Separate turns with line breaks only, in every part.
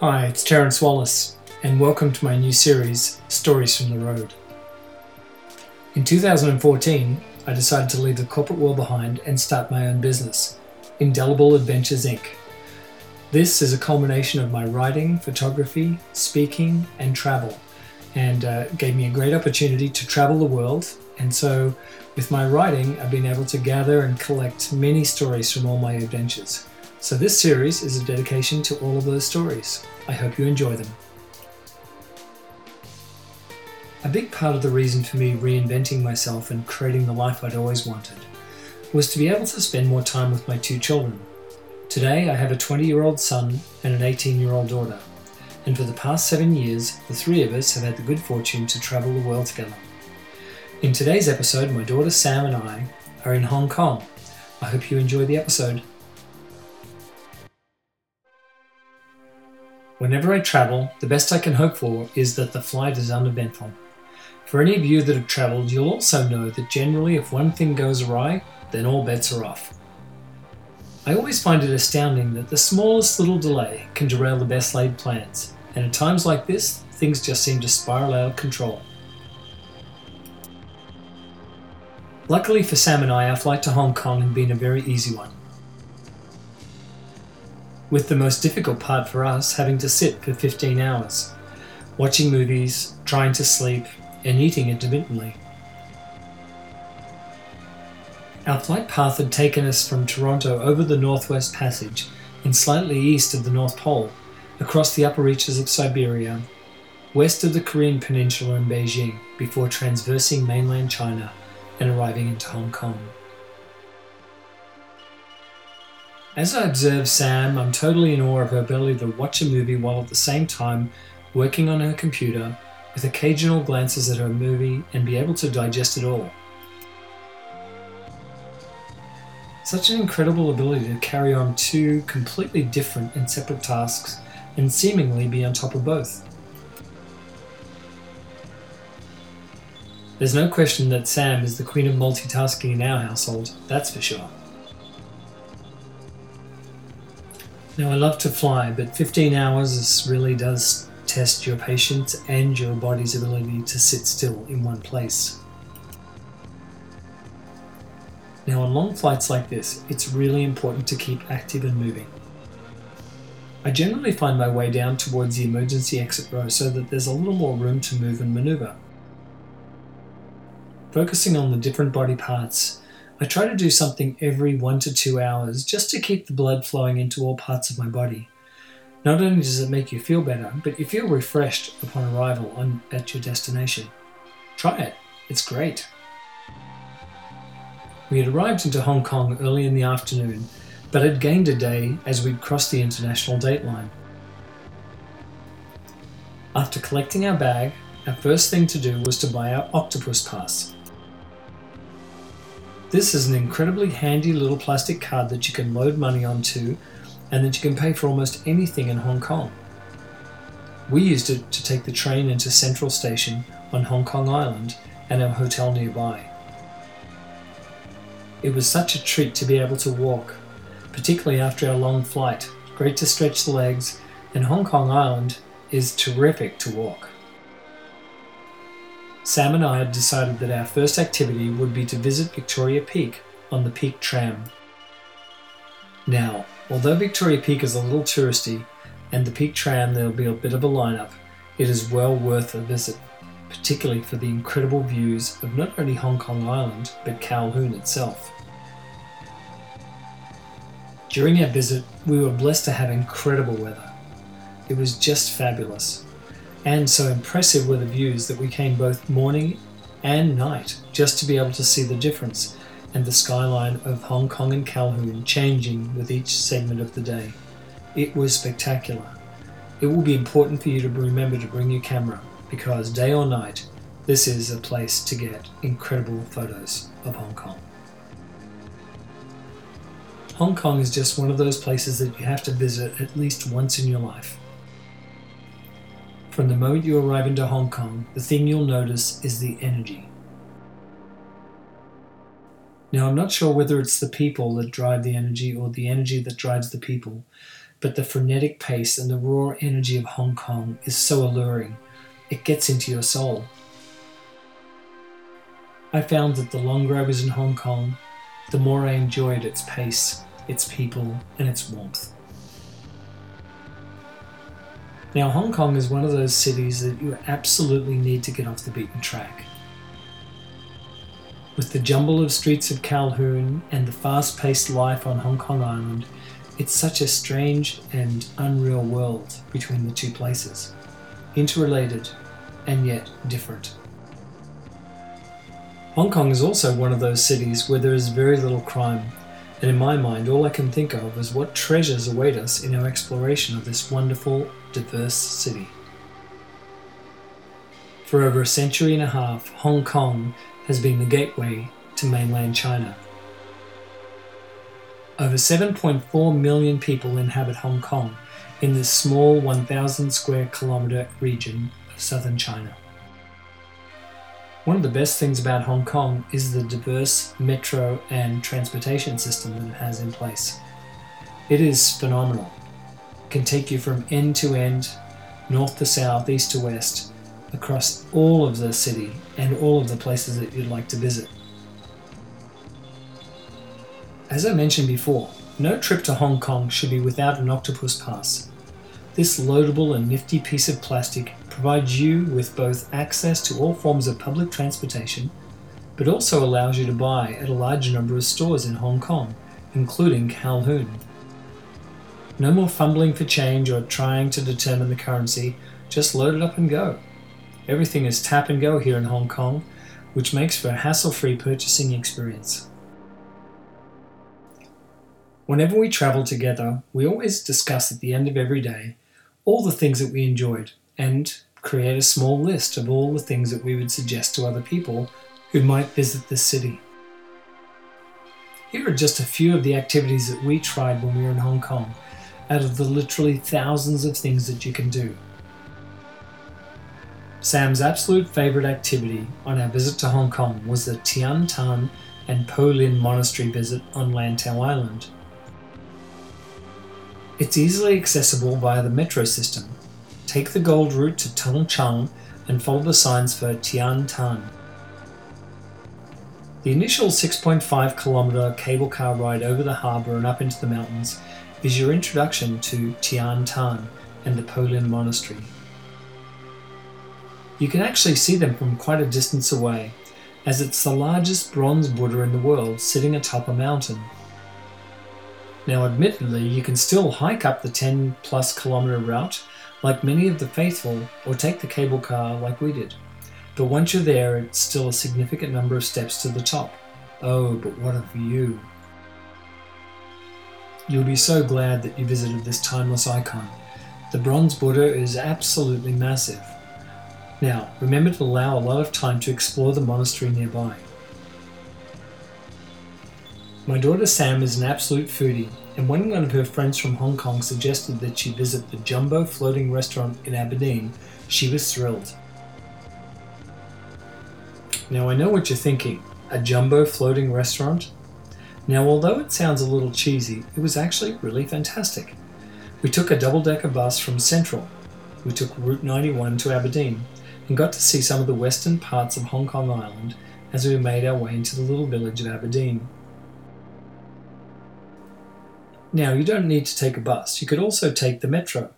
Hi, it's Terence Wallace, and welcome to my new series, Stories from the Road. In 2014, I decided to leave the corporate world behind and start my own business, Indelible Adventures Inc. This is a culmination of my writing, photography, speaking, and travel, and uh, gave me a great opportunity to travel the world. And so, with my writing, I've been able to gather and collect many stories from all my adventures. So, this series is a dedication to all of those stories. I hope you enjoy them. A big part of the reason for me reinventing myself and creating the life I'd always wanted was to be able to spend more time with my two children. Today, I have a 20 year old son and an 18 year old daughter, and for the past seven years, the three of us have had the good fortune to travel the world together. In today's episode, my daughter Sam and I are in Hong Kong. I hope you enjoy the episode. Whenever I travel, the best I can hope for is that the flight is uneventful. For any of you that have travelled, you'll also know that generally, if one thing goes awry, then all bets are off. I always find it astounding that the smallest little delay can derail the best laid plans, and at times like this, things just seem to spiral out of control. Luckily for Sam and I, our flight to Hong Kong had been a very easy one with the most difficult part for us having to sit for 15 hours, watching movies, trying to sleep, and eating intermittently. Our flight path had taken us from Toronto over the Northwest Passage and slightly east of the North Pole, across the upper reaches of Siberia, west of the Korean Peninsula and Beijing, before transversing mainland China and arriving into Hong Kong. As I observe Sam, I'm totally in awe of her ability to watch a movie while at the same time working on her computer with occasional glances at her movie and be able to digest it all. Such an incredible ability to carry on two completely different and separate tasks and seemingly be on top of both. There's no question that Sam is the queen of multitasking in our household, that's for sure. Now, I love to fly, but 15 hours really does test your patience and your body's ability to sit still in one place. Now, on long flights like this, it's really important to keep active and moving. I generally find my way down towards the emergency exit row so that there's a little more room to move and maneuver. Focusing on the different body parts I try to do something every one to two hours just to keep the blood flowing into all parts of my body. Not only does it make you feel better, but you feel refreshed upon arrival on, at your destination. Try it, it's great. We had arrived into Hong Kong early in the afternoon, but had gained a day as we'd crossed the international date line. After collecting our bag, our first thing to do was to buy our octopus pass. This is an incredibly handy little plastic card that you can load money onto and that you can pay for almost anything in Hong Kong. We used it to take the train into Central Station on Hong Kong Island and our hotel nearby. It was such a treat to be able to walk, particularly after our long flight. Great to stretch the legs, and Hong Kong Island is terrific to walk. Sam and I had decided that our first activity would be to visit Victoria Peak on the Peak Tram. Now, although Victoria Peak is a little touristy, and the Peak Tram there'll be a bit of a lineup, it is well worth a visit, particularly for the incredible views of not only Hong Kong Island, but Kowloon itself. During our visit, we were blessed to have incredible weather. It was just fabulous and so impressive were the views that we came both morning and night just to be able to see the difference and the skyline of Hong Kong and Kowloon changing with each segment of the day. It was spectacular. It will be important for you to remember to bring your camera because day or night, this is a place to get incredible photos of Hong Kong. Hong Kong is just one of those places that you have to visit at least once in your life. From the moment you arrive into Hong Kong, the thing you'll notice is the energy. Now, I'm not sure whether it's the people that drive the energy or the energy that drives the people, but the frenetic pace and the raw energy of Hong Kong is so alluring. It gets into your soul. I found that the longer I was in Hong Kong, the more I enjoyed its pace, its people, and its warmth. Now, Hong Kong is one of those cities that you absolutely need to get off the beaten track. With the jumble of streets of Kowloon and the fast paced life on Hong Kong Island, it's such a strange and unreal world between the two places, interrelated and yet different. Hong Kong is also one of those cities where there is very little crime, and in my mind, all I can think of is what treasures await us in our exploration of this wonderful, diverse city. For over a century and a half, Hong Kong has been the gateway to mainland China. Over 7.4 million people inhabit Hong Kong in this small 1,000 square kilometre region of southern China. One of the best things about Hong Kong is the diverse metro and transportation system that it has in place. It is phenomenal. It can take you from end to end, north to south, east to west, across all of the city and all of the places that you'd like to visit. As I mentioned before, no trip to Hong Kong should be without an octopus pass. This loadable and nifty piece of plastic provides you with both access to all forms of public transportation, but also allows you to buy at a large number of stores in Hong Kong, including Kowloon. No more fumbling for change or trying to determine the currency, just load it up and go. Everything is tap and go here in Hong Kong, which makes for a hassle free purchasing experience. Whenever we travel together, we always discuss at the end of every day all the things that we enjoyed and create a small list of all the things that we would suggest to other people who might visit this city. Here are just a few of the activities that we tried when we were in Hong Kong, out of the literally thousands of things that you can do. Sam's absolute favourite activity on our visit to Hong Kong was the Tian Tan and Po Lin Monastery visit on Lantau Island. It's easily accessible via the metro system, Take the gold route to Tung Chung and follow the signs for Tian Tan. The initial 6.5 kilometer cable car ride over the harbour and up into the mountains is your introduction to Tian Tan and the Po Lin Monastery. You can actually see them from quite a distance away, as it's the largest bronze Buddha in the world sitting atop a mountain. Now, admittedly, you can still hike up the 10 plus kilometer route like many of the faithful, or take the cable car like we did. But once you're there, it's still a significant number of steps to the top. Oh, but what a view! You'll be so glad that you visited this timeless icon. The bronze Buddha is absolutely massive. Now, remember to allow a lot of time to explore the monastery nearby. My daughter Sam is an absolute foodie and when one of her friends from Hong Kong suggested that she visit the Jumbo Floating Restaurant in Aberdeen, she was thrilled. Now I know what you're thinking a jumbo floating restaurant? Now, although it sounds a little cheesy, it was actually really fantastic. We took a double decker bus from Central. We took Route 91 to Aberdeen and got to see some of the western parts of Hong Kong Island as we made our way into the little village of Aberdeen. Now, you don't need to take a bus, you could also take the metro.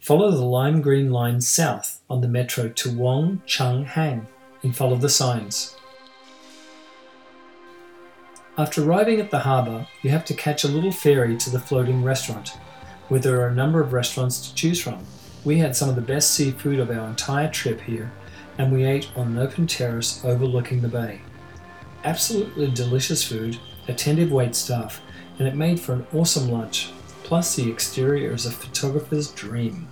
Follow the lime green line south on the metro to Wong Chuk Hang and follow the signs. After arriving at the harbour, you have to catch a little ferry to the floating restaurant, where there are a number of restaurants to choose from. We had some of the best seafood of our entire trip here, and we ate on an open terrace overlooking the bay. Absolutely delicious food, attentive wait staff, and it made for an awesome lunch. Plus, the exterior is a photographer's dream.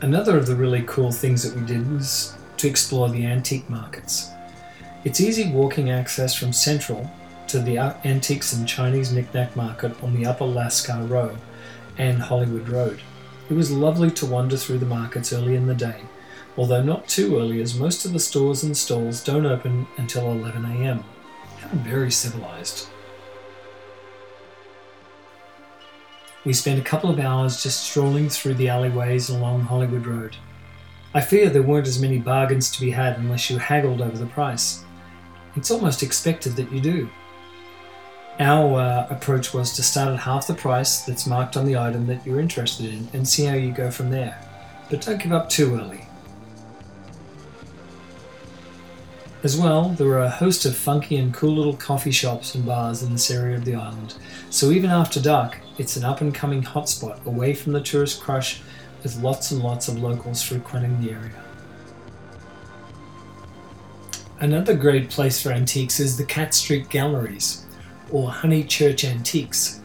Another of the really cool things that we did was to explore the antique markets. It's easy walking access from Central to the Antiques and Chinese Knickknack Market on the Upper Lascar Road and Hollywood Road. It was lovely to wander through the markets early in the day, although not too early as most of the stores and stalls don't open until 11am very civilized. We spent a couple of hours just strolling through the alleyways along Hollywood Road. I fear there weren't as many bargains to be had unless you haggled over the price. It's almost expected that you do. Our uh, approach was to start at half the price that's marked on the item that you're interested in and see how you go from there. But don't give up too early. As well, there are a host of funky and cool little coffee shops and bars in this area of the island, so even after dark, it's an up and coming hotspot away from the tourist crush with lots and lots of locals frequenting the area. Another great place for antiques is the Cat Street Galleries, or Honeychurch Antiques.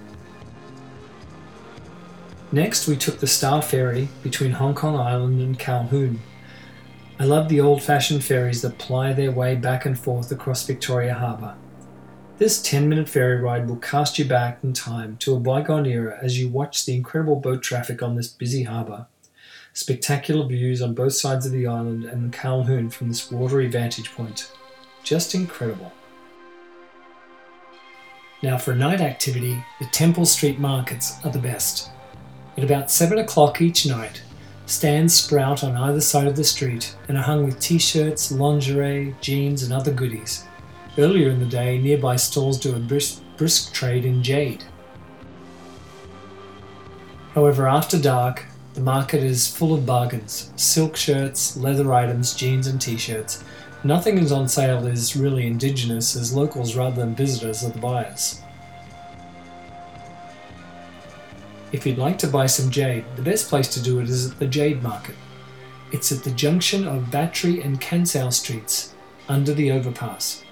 Next, we took the Star Ferry between Hong Kong Island and Kowloon. I love the old fashioned ferries that ply their way back and forth across Victoria Harbour. This 10 minute ferry ride will cast you back in time to a bygone era as you watch the incredible boat traffic on this busy harbour. Spectacular views on both sides of the island and Kowloon from this watery vantage point. Just incredible. Now, for night activity, the Temple Street markets are the best. At about 7 o'clock each night, Stands sprout on either side of the street and are hung with t shirts, lingerie, jeans, and other goodies. Earlier in the day, nearby stalls do a brisk, brisk trade in jade. However, after dark, the market is full of bargains silk shirts, leather items, jeans, and t shirts. Nothing is on sale is really indigenous, as locals rather than visitors are the buyers. If you'd like to buy some jade, the best place to do it is at the Jade Market. It's at the junction of Battery and Kansu Streets, under the overpass.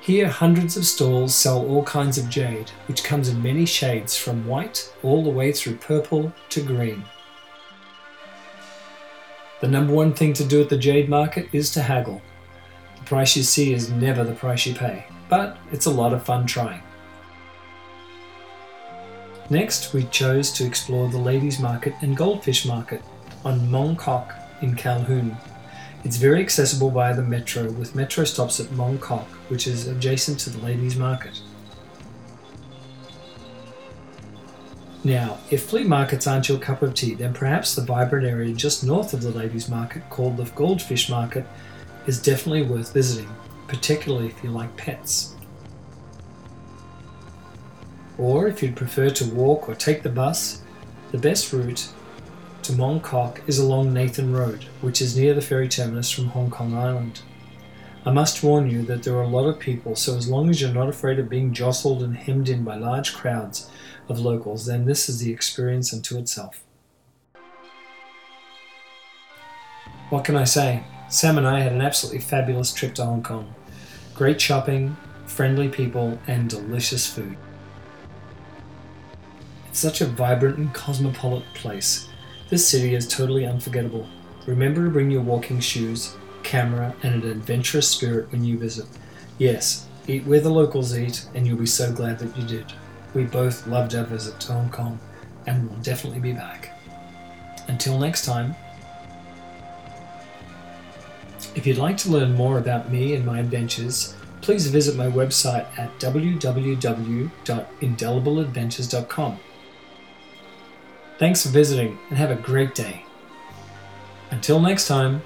Here, hundreds of stalls sell all kinds of jade, which comes in many shades from white all the way through purple to green. The number one thing to do at the jade market is to haggle. The price you see is never the price you pay, but it's a lot of fun trying. Next, we chose to explore the ladies' market and goldfish market on Mong Kok in Kowloon. It's very accessible via the metro, with metro stops at Mong Kok, which is adjacent to the ladies' market. Now, if flea markets aren't your cup of tea, then perhaps the vibrant area just north of the ladies' market, called the Goldfish Market, is definitely worth visiting, particularly if you like pets. Or if you'd prefer to walk or take the bus, the best route to Mong Kok is along Nathan Road, which is near the ferry terminus from Hong Kong Island. I must warn you that there are a lot of people, so as long as you're not afraid of being jostled and hemmed in by large crowds of locals, then this is the experience unto itself. What can I say? Sam and I had an absolutely fabulous trip to Hong Kong. Great shopping, friendly people, and delicious food. Such a vibrant and cosmopolitan place. This city is totally unforgettable. Remember to bring your walking shoes, camera, and an adventurous spirit when you visit. Yes, eat where the locals eat, and you'll be so glad that you did. We both loved our visit to Hong Kong, and will definitely be back. Until next time, if you'd like to learn more about me and my adventures, please visit my website at www.indelibleadventures.com. Thanks for visiting and have a great day. Until next time.